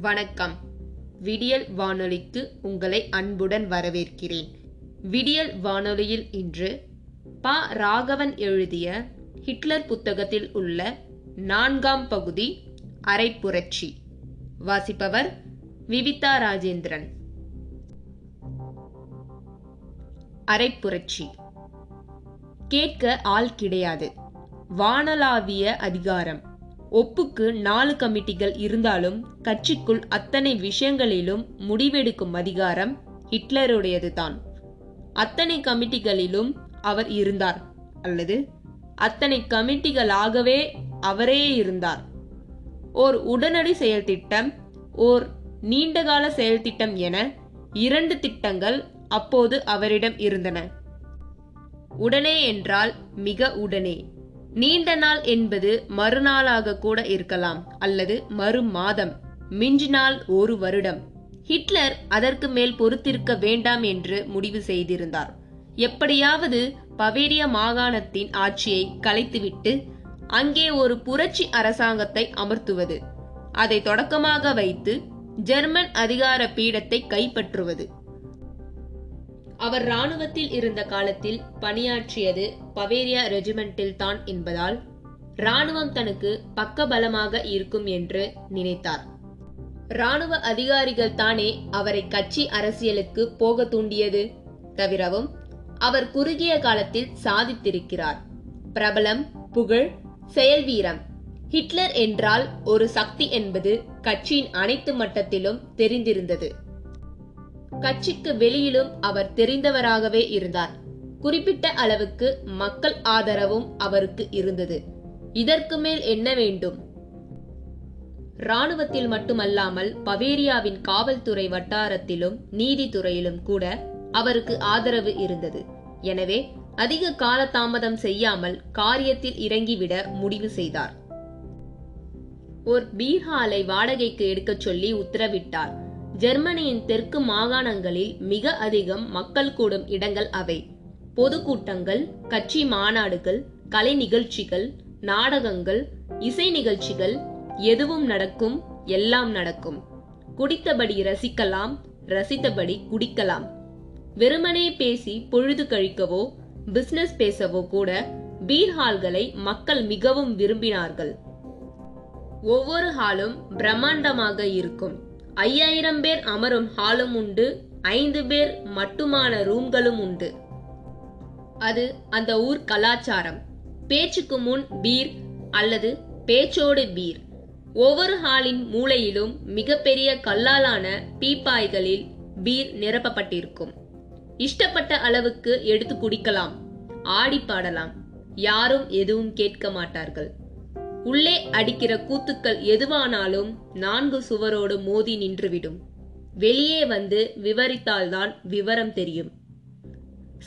வணக்கம். விடியல் வானொலிக்கு உங்களை அன்புடன் வரவேற்கிறேன். விடியல் வானொலியில் இன்று ப. ராகவன் எழுதிய ஹிட்லர் புத்தகத்தில் உள்ள நான்காம் பகுதி அரைப்புரட்சி வாசிப்பவர் விவிதா ராஜேந்திரன். அரைப்புரட்சி கேட்க ஆள் கிடையாது. வானலாவிய அதிகாரம். ஒப்புக்கு நாலு கமிட்டிகள் இருந்தாலும் கட்சிக்குள் அத்தனை விஷயங்களிலும் முடிவெடுக்கும் அதிகாரம் ஹிட்லருடையதுதான். அத்தனை கமிட்டிகளிலும் அவர் இருந்தார் அல்லது அத்தனை கமிட்டிகளாகவே அவரே இருந்தார். ஓர் உடனடி செயல் திட்டம் ஓர் நீண்டகால செயல் திட்டம் என இரண்டு திட்டங்கள் அப்போது அவரிடம் இருந்தன. உடனே என்றால் மிக உடனே. நீண்ட நாள் என்பது மறுநாளாக கூட இருக்கலாம் அல்லது மறு மாதம் மிஞ்சினால் ஒரு வருடம். ஹிட்லர் அதற்கு மேல் பொறுத்திருக்க வேண்டாம் என்று முடிவு செய்திருந்தார். எப்படியாவது பவேரிய மாகாணத்தின் ஆட்சியை கலைத்துவிட்டு அங்கே ஒரு புரட்சி அரசாங்கத்தை அமர்த்துவது அதை தொடக்கமாக வைத்து ஜெர்மன் அதிகார பீடத்தை கைப்பற்றுவது. அவர் ராணுவத்தில் இருந்த காலத்தில் பணியாற்றியது பவேரியா ரெஜிமெண்டில் தான் என்பதால் ராணுவம் தனக்கு பக்கபலமாக இருக்கும் என்று நினைத்தார். ராணுவ அதிகாரிகள் தானே அவரை கட்சி அரசியலுக்கு போக தூண்டியது தவிரவும் அவர் குறுகிய காலத்தில் சாதித்திருக்கிறார். பிரபலம் புகழ் செயல் வீரம். ஹிட்லர் என்றால் ஒரு சக்தி என்பது கட்சியின் அனைத்து மட்டத்திலும் தெரிந்திருந்தது. கட்சிக்கு வெளியிலும் அவர் தெரிந்தவராகவே இருந்தார். குறிப்பிட்ட அளவுக்கு மக்கள் ஆதரவும் அவருக்கு இருந்தது. இதற்கு மேல் என்ன வேண்டும்? ராணுவத்தில் மட்டுமல்லாமல் பவேரியாவின் காவல்துறை வட்டாரத்திலும் நீதித்துறையிலும் கூட அவருக்கு ஆதரவு இருந்தது. எனவே அதிக காலதாமதம் செய்யாமல் காரியத்தில் இறங்கிவிட முடிவு செய்தார். ஒரு பீஹாலை வாடகைக்கு எடுக்கச் சொல்லி உத்தரவிட்டார். ஜெர்மனியின் தெற்கு மாகாணங்களில் மிக அதிகம் மக்கள் கூடும் இடங்கள் அவை. பொதுக்கூட்டங்கள் கட்சி மாநாடுகள் கலை நிகழ்ச்சிகள் நாடகங்கள் இசை நிகழ்ச்சிகள் எதுவும் நடக்கும் எல்லாம் நடக்கும். குடித்தபடி ரசிக்கலாம் ரசித்தபடி குடிக்கலாம். வெறுமனே பேசி பொழுது கழிக்கவோ பிசினஸ் பேசவோ கூட பீர் ஹால்களை மக்கள் மிகவும் விரும்பினார்கள். ஒவ்வொரு ஹாலும் பிரம்மாண்டமாக இருக்கும். ஐயாயிரம் பேர் அமரும் ஹாலும் உண்டு ஐந்து பேர் மட்டுமான ரூம்களும் உண்டு. அது அந்த ஊர் கலாச்சாரம். பேச்சுக்கு முன் பீர் அல்லது பேச்சோடு பீர். ஒவ்வொரு ஹாலின் மூலையிலும் மிகப்பெரிய கல்லாலான பீப்பாய்களில் பீர் நிரப்பப்பட்டிருக்கும். இஷ்டப்பட்ட அளவுக்கு எடுத்து குடிக்கலாம் ஆடி பாடலாம். யாரும் எதுவும் கேட்க மாட்டார்கள். உள்ளே அடிக்கிற கூத்துக்கள் எதுவானாலும் நான்கு சுவரோடு மோதி நின்றுவிடும். வெளியே வந்து விவரித்தால்தான் விவரம் தெரியும்.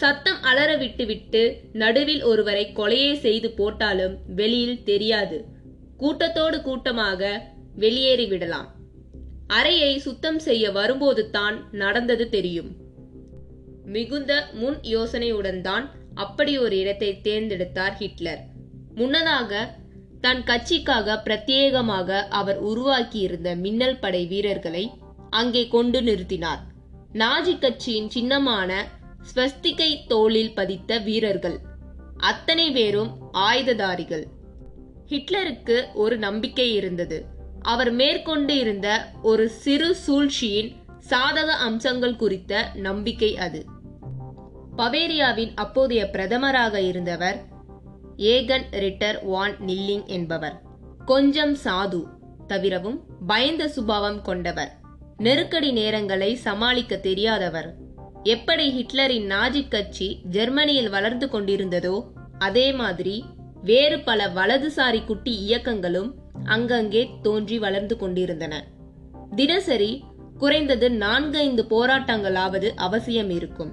சத்தம் அலற விட்டுவிட்டு நடுவில் ஒருவரை கொலையே செய்து போட்டாலும் வெளியில் தெரியாது. கூட்டத்தோடு கூட்டமாக வெளியேறி விடலாம். அறையை சுத்தம் செய்ய வரும்போது தான் நடந்தது தெரியும். மிகுந்த முன் யோசனையுடன் தான் அப்படி ஒரு இடத்தை தேர்ந்தெடுத்தார் ஹிட்லர். முன்னதாக தன் கட்சிக்காக பிரத்யேகமாக அவர் உருவாக்கியிருந்த மின்னல் படை வீரர்களை அங்கே கொண்டு நிறுத்தினார். நாஜி கட்சியின் சின்னமான ஸ்வஸ்திகை தோளில் பதித்த வீரர்கள். அத்தனை பேரும் ஆயுததாரிகள். ஹிட்லருக்கு ஒரு நம்பிக்கை இருந்தது. அவர் மேற்கொண்டு இருந்த ஒரு சிறு சூழ்ச்சியின் சாதக அம்சங்கள் குறித்த நம்பிக்கை அது. பவேரியாவின் அப்போதைய பிரதமராக இருந்தவர் ஏகன் ரிட்டர் வான் நில்லிங் என்பவர். கொஞ்சம் சாது தவிரவும் பயந்த சுபாவம் கொண்டவர். நெருக்கடி நேரங்களை சமாளிக்க தெரியாதவர். எப்படி ஹிட்லரின் நாஜி கட்சி ஜெர்மனியில் வளர்ந்து கொண்டிருந்ததோ அதே மாதிரி வேறு பல வலதுசாரி குட்டி இயக்கங்களும் அங்கங்கே தோன்றி வளர்ந்து கொண்டிருந்தன. தினசரி குறைந்தது நான்கைந்து போராட்டங்களாவது அவசியம் இருக்கும்.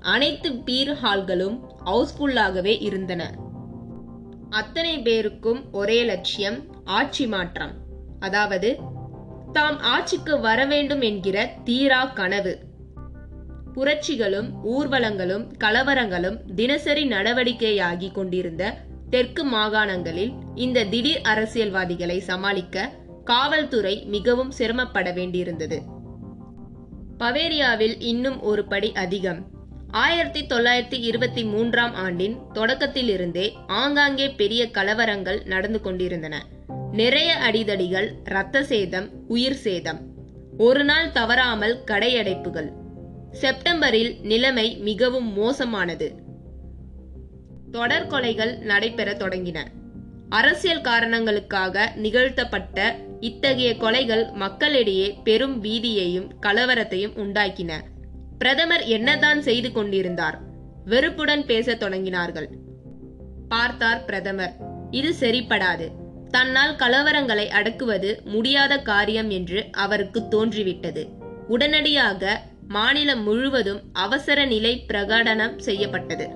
அனைத்து பீர் ஹால்களும் ஹவுஸ்ஃபுல்லாகவே இருந்தன. அத்தனை பேருக்கும் ஒரே லட்சியம் ஆட்சி மாற்றம். அதாவது தாம் ஆட்சிக்கு வர வேண்டும் என்கிற தீரா கனவு. புரட்சிகளும் ஊர்வலங்களும் கலவரங்களும் தினசரி நடவடிக்கையாகி கொண்டிருந்த தெற்கு மாகாணங்களில் இந்த திடீர் அரசியல்வாதிகளை சமாளிக்க காவல்துறை மிகவும் சிரமப்பட வேண்டியிருந்தது. பவேரியாவில் இன்னும் ஒரு படி அதிகம். ஆயிரத்தி தொள்ளாயிரத்தி இருபத்தி மூன்றாம் ஆண்டின் தொடக்கத்திலிருந்தே ஆங்காங்கே பெரிய கலவரங்கள் நடந்து கொண்டிருந்தன. நிறைய அடிதடிகள் இரத்த சேதம் உயிர் சேதம். ஒரு நாள் தவறாமல் கடையடைப்புகள். செப்டம்பரில் நிலைமை மிகவும் மோசமானது. தொடர் கொலைகள் நடைபெற தொடங்கின. அரசியல் காரணங்களுக்காக நிகழ்த்தப்பட்ட இத்தகைய கொலைகள் மக்களிடையே பெரும் பீதியையும் கலவரத்தையும் உண்டாக்கின. பிரதமர் என்னதான் செய்து கொண்டிருந்தார்? வெறுப்புடன் பேசத் தொடங்கினார்கள். பார்த்தார் பிரதமர் இது சரிப்படாது. தன்னால் கலவரங்களை அடக்குவது முடியாத காரியம் என்று அவருக்கு தோன்றிவிட்டது. உடனடியாக மாநிலம் முழுவதும் அவசர நிலை பிரகடனம் செய்யப்பட்டது.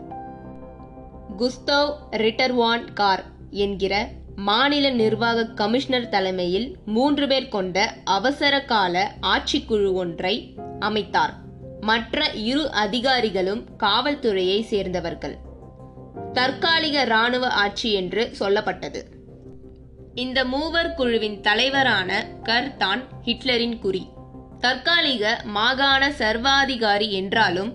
குஸ்தவ் ரிட்டர்வான் கார் என்கிற மாநில நிர்வாக கமிஷனர் தலைமையில் மூன்று பேர் கொண்ட அவசர கால ஆட்சிக்குழு ஒன்றை அமைத்தார். மற்ற இரு அதிகாரிகளும் காவல்துறையை சேர்ந்தவர்கள். தற்காலிக இராணுவ ஆட்சி என்று சொல்லப்பட்டது. இந்த மூவர் குழுவின் தலைவரான கர் தான் ஹிட்லரின் குறி. தற்காலிக மாகாண சர்வாதிகாரி என்றாலும்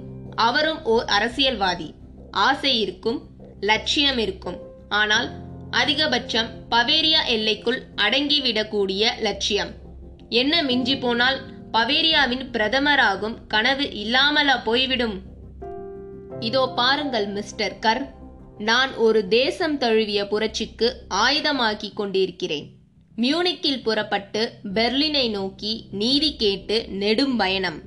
அவரும் ஓர் அரசியல்வாதி. ஆசை இருக்கும் லட்சியம் இருக்கும். ஆனால் அதிகபட்சம் பவேரியா எல்லைக்குள் அடங்கிவிடக்கூடிய லட்சியம். என்ன மிஞ்சி போனால் பவேரியாவின் பிரதமராகும் கனவு இல்லாமலா போய்விடும். இதோ பாருங்கள் மிஸ்டர் கர் நான் ஒரு தேசம் தழுவிய புரட்சிக்கு ஆயுதமாக்கிக் கொண்டிருக்கிறேன். மியூனிக்கில் புறப்பட்டு பெர்லினை நோக்கி நீதி கேட்டு நெடும் பயணம்.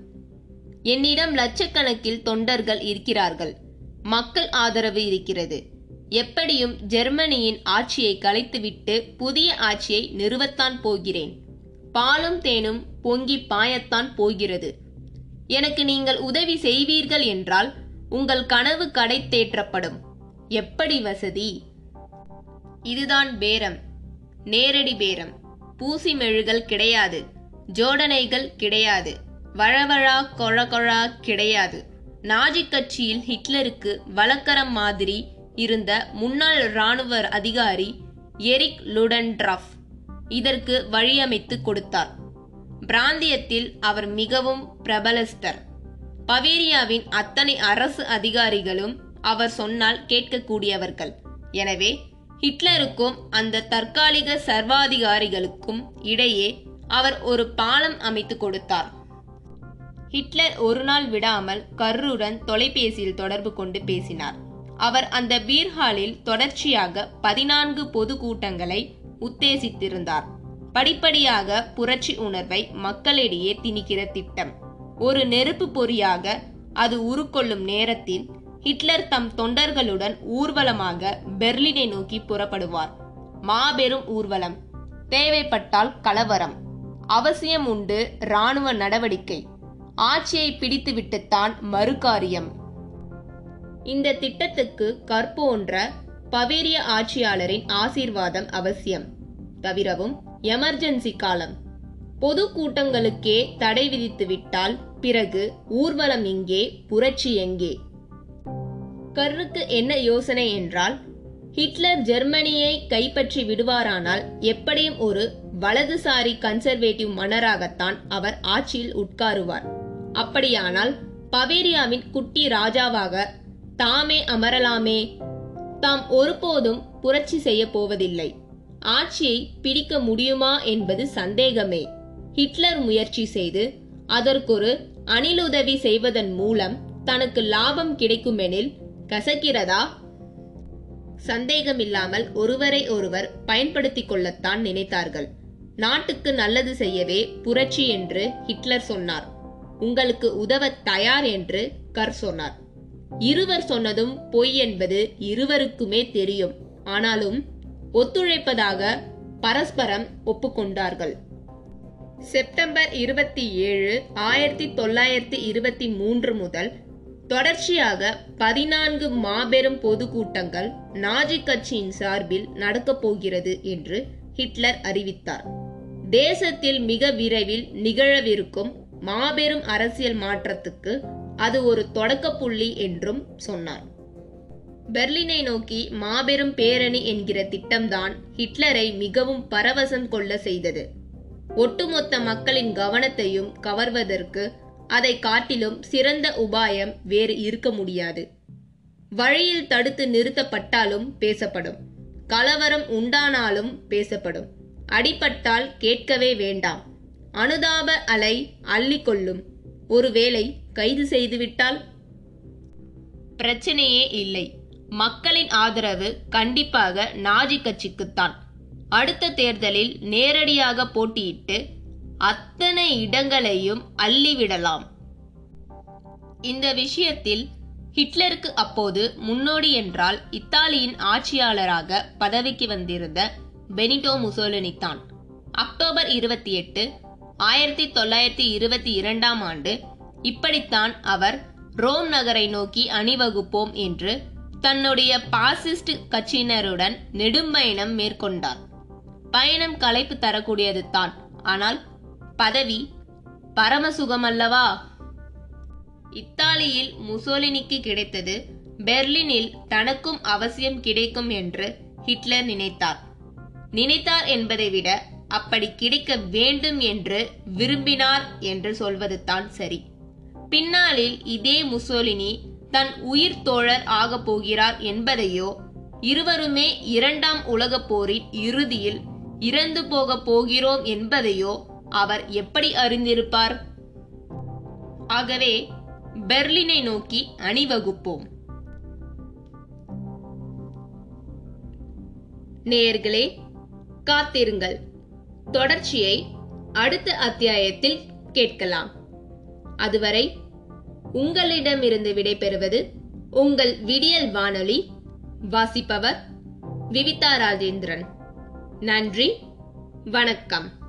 என்னிடம் லட்சக்கணக்கில் தொண்டர்கள் இருக்கிறார்கள். மக்கள் ஆதரவு இருக்கிறது. எப்படியும் ஜெர்மனியின் ஆட்சியை கலைத்துவிட்டு புதிய ஆட்சியை நிறுவத்தான் போகிறேன். பாலும் தேனும் பொங்கி பாயத்தான் போகிறது. எனக்கு நீங்கள் உதவி செய்வீர்கள் என்றால் உங்கள் கனவு கடை தேற்றப்படும். எப்படி வசதி? இதுதான் பேரம். நேரடி பேரம். பூசி மெழுகல் கிடையாது. ஜோடனைகள் கிடையாது. வழவழா கொழகொழா கிடையாது. நாஜி கட்சியில் ஹிட்லருக்கு வழக்கரம் மாதிரி இருந்த முன்னாள் இராணுவ அதிகாரி எரிக் லுடன்ட்ரஃப். இதற்கு வழியமைத்து கொடுத்தார். பிராந்தியத்தில் அவர் மிகவும் பிரபலஸ்தர். பவேரியாவின் அத்தனை அரசு அதிகாரிகளும் அவர் சொன்னால் கேட்கக்கூடியவர்கள். எனவே ஹிட்லருக்கும் அந்த தற்காலிக சர்வாதிகாரிகளுக்கும் இடையே அவர் ஒரு பாலம் அமைத்து கொடுத்தார். ஹிட்லர் ஒரு நாள் விடாமல் கர்ருடன் தொலைபேசியில் தொடர்பு கொண்டு பேசினார். அவர் அந்த பீர்ஹாலில் தொடர்ச்சியாக பதினான்கு பொது கூட்டங்களை உத்தேசித்திருந்தார். படிப்படியாக புரட்சி உணர்வை மக்களிடையே திணிக்கிற திட்டம். ஒரு நெருப்பு பொறியாக அது உருக்கொள்ளும் நேரத்தில் ஹிட்லர் தம் தொண்டர்களுடன் ஊர்வலமாக பெர்லினை நோக்கி புறப்படுவார். மாபெரும் ஊர்வலம். தேவைப்பட்டால் கலவரம். அவசியம் உண்டு இராணுவ நடவடிக்கை. ஆட்சியை பிடித்துவிட்டுத்தான் மறுகாரியம். இந்த திட்டத்துக்கு கற்போன்ற பவேரிய ஆட்சியாளரின் ஆசீர்வாதம் அவசியம். தவிரவும் எமர்ஜென்சி காலம். பொது கூட்டங்களுக்கே தடை விதித்து விட்டால் பிறகு ஊர்வலம் எங்கே புரட்சி எங்கே? கர்ருக்கு என்ன யோசனை என்றால் ஹிட்லர் ஜெர்மனியை கைப்பற்றி விடுவாரானால் எப்படியும் ஒரு வலதுசாரி கன்சர்வேட்டிவ் மன்னராகத்தான் அவர் ஆட்சியில் உட்காருவார். அப்படியானால் பவேரியாவின் குட்டி ராஜாவாக தாமே அமரலாமே தாம் ஒருபோதும் புரட்சி செய்ய போவதில்லை. ஆட்சியை பிடிக்க முடியுமா என்பது சந்தேகமே. ஹிட்லர் முயற்சி செய்து அதற்கொரு அணிலுதவி செய்வதன் மூலம் தனக்கு லாபம் கிடைக்குமெனில் கசக்கிறதா? சந்தேகமில்லாமல் ஒருவரை ஒருவர் பயன்படுத்திக் கொள்ளத்தான் நினைத்தார்கள். நாட்டுக்கு நல்லது செய்யவே புரட்சி என்று ஹிட்லர் சொன்னார். உங்களுக்கு உதவ தயார் என்று கர் சொன்னார். இருவர் சொன்னதும் பொய் என்பது இருவருக்குமே தெரியும். ஆனாலும் ஒத்துழைப்பதாக பரஸ்பரம் ஒப்புக்கொண்டார்கள். செப்டம்பர் இருபத்தி ஏழு ஆயிரத்தி தொள்ளாயிரத்தி இருபத்தி மூன்று முதல் தொடர்ச்சியாக பதினான்கு மாபெரும் பொதுக்கூட்டங்கள் நாஜி கட்சியின் சார்பில் நடக்கப் போகிறது என்று ஹிட்லர் அறிவித்தார். தேசத்தில் மிக விரைவில் நிகழவிருக்கும் மாபெரும் அரசியல் மாற்றத்துக்கு அது ஒரு தொடக்க புள்ளி என்றும் சொன்னார் பெர்லினை நோக்கி மாபெரும் பேரணி என்கிற திட்டம்தான் ஹிட்லரை மிகவும் பரவசம் கொள்ள செய்தது. ஒட்டுமொத்த மக்களின் கவனத்தையும் கவர்வதற்கு அதை காட்டிலும் சிறந்த உபாயம் வேறு இருக்க முடியாது. வழியில் தடுத்து நிறுத்தப்பட்டாலும் பேசப்படும். கலவரம் உண்டானாலும் பேசப்படும். அடிபட்டால் கேட்கவே வேண்டாம். அனுதாப அலை அள்ளிக்கொள்ளும். ஒருவேளை கைது செய்துவிட்டால்? பிரச்சனையே இல்லை. மக்களின் ஆதரவு கண்டிப்பாக நாஜி கட்சிக்குத்தான். அடுத்த தேர்தலில் நேரடியாக போட்டியிட்டு அத்தனை இடங்களையும் அள்ளிவிடலாம். இந்த விஷயத்தில் ஹிட்லருக்கு அப்போது முன்னோடி என்றால் இத்தாலியின் ஆட்சியாளராக பதவிக்கு வந்திருந்த பெனிட்டோ முசோலினி தான் அக்டோபர் இருபத்தி எட்டு ஆயிரத்தி தொள்ளாயிரத்தி இருபத்தி இரண்டாம் ஆண்டு இப்படித்தான் அவர் ரோம் நகரை நோக்கி அணிவகுப்போம் என்று தன்னுடைய பாசிஸ்ட் கட்சியினருடன் நெடும்பயணம் மேற்கொண்டார். பயணம் களைப்பு தரக்கூடியது தான். ஆனால் பதவி பரமசுகமல்லவா? இத்தாலியில் முசோலினிக்கு கிடைத்தது பெர்லினில் தனக்கும் அவசியம் கிடைக்கும் என்று ஹிட்லர் நினைத்தார். நினைத்தார் என்பதை விட அப்படி கிடைக்க வேண்டும் என்று விரும்பினார் என்று சொல்வது தான் சரி. பின்னாளில் இதே முசோலினி தன் உயிர் தோழர் ஆகப் போகிறார் என்பதையோ இருவருமே இரண்டாம் உலகப் போரின் இறுதியில் இறந்து போகப் போகிறோம் என்பதையோ அவர் எப்படி அறிந்திருப்பார்? ஆகவே பெர்லினை நோக்கி அணிவகுப்போம். நேயர்களே காத்திருங்கள். தொடர்ச்சியை அடுத்த அத்தியாயத்தில் கேட்கலாம். அதுவரை உங்களிடமிருந்து விடைபெறுவது உங்கள் விடியல் வானொலி வாசிப்பவர் விவிதா ராஜேந்திரன். நன்றி வணக்கம்.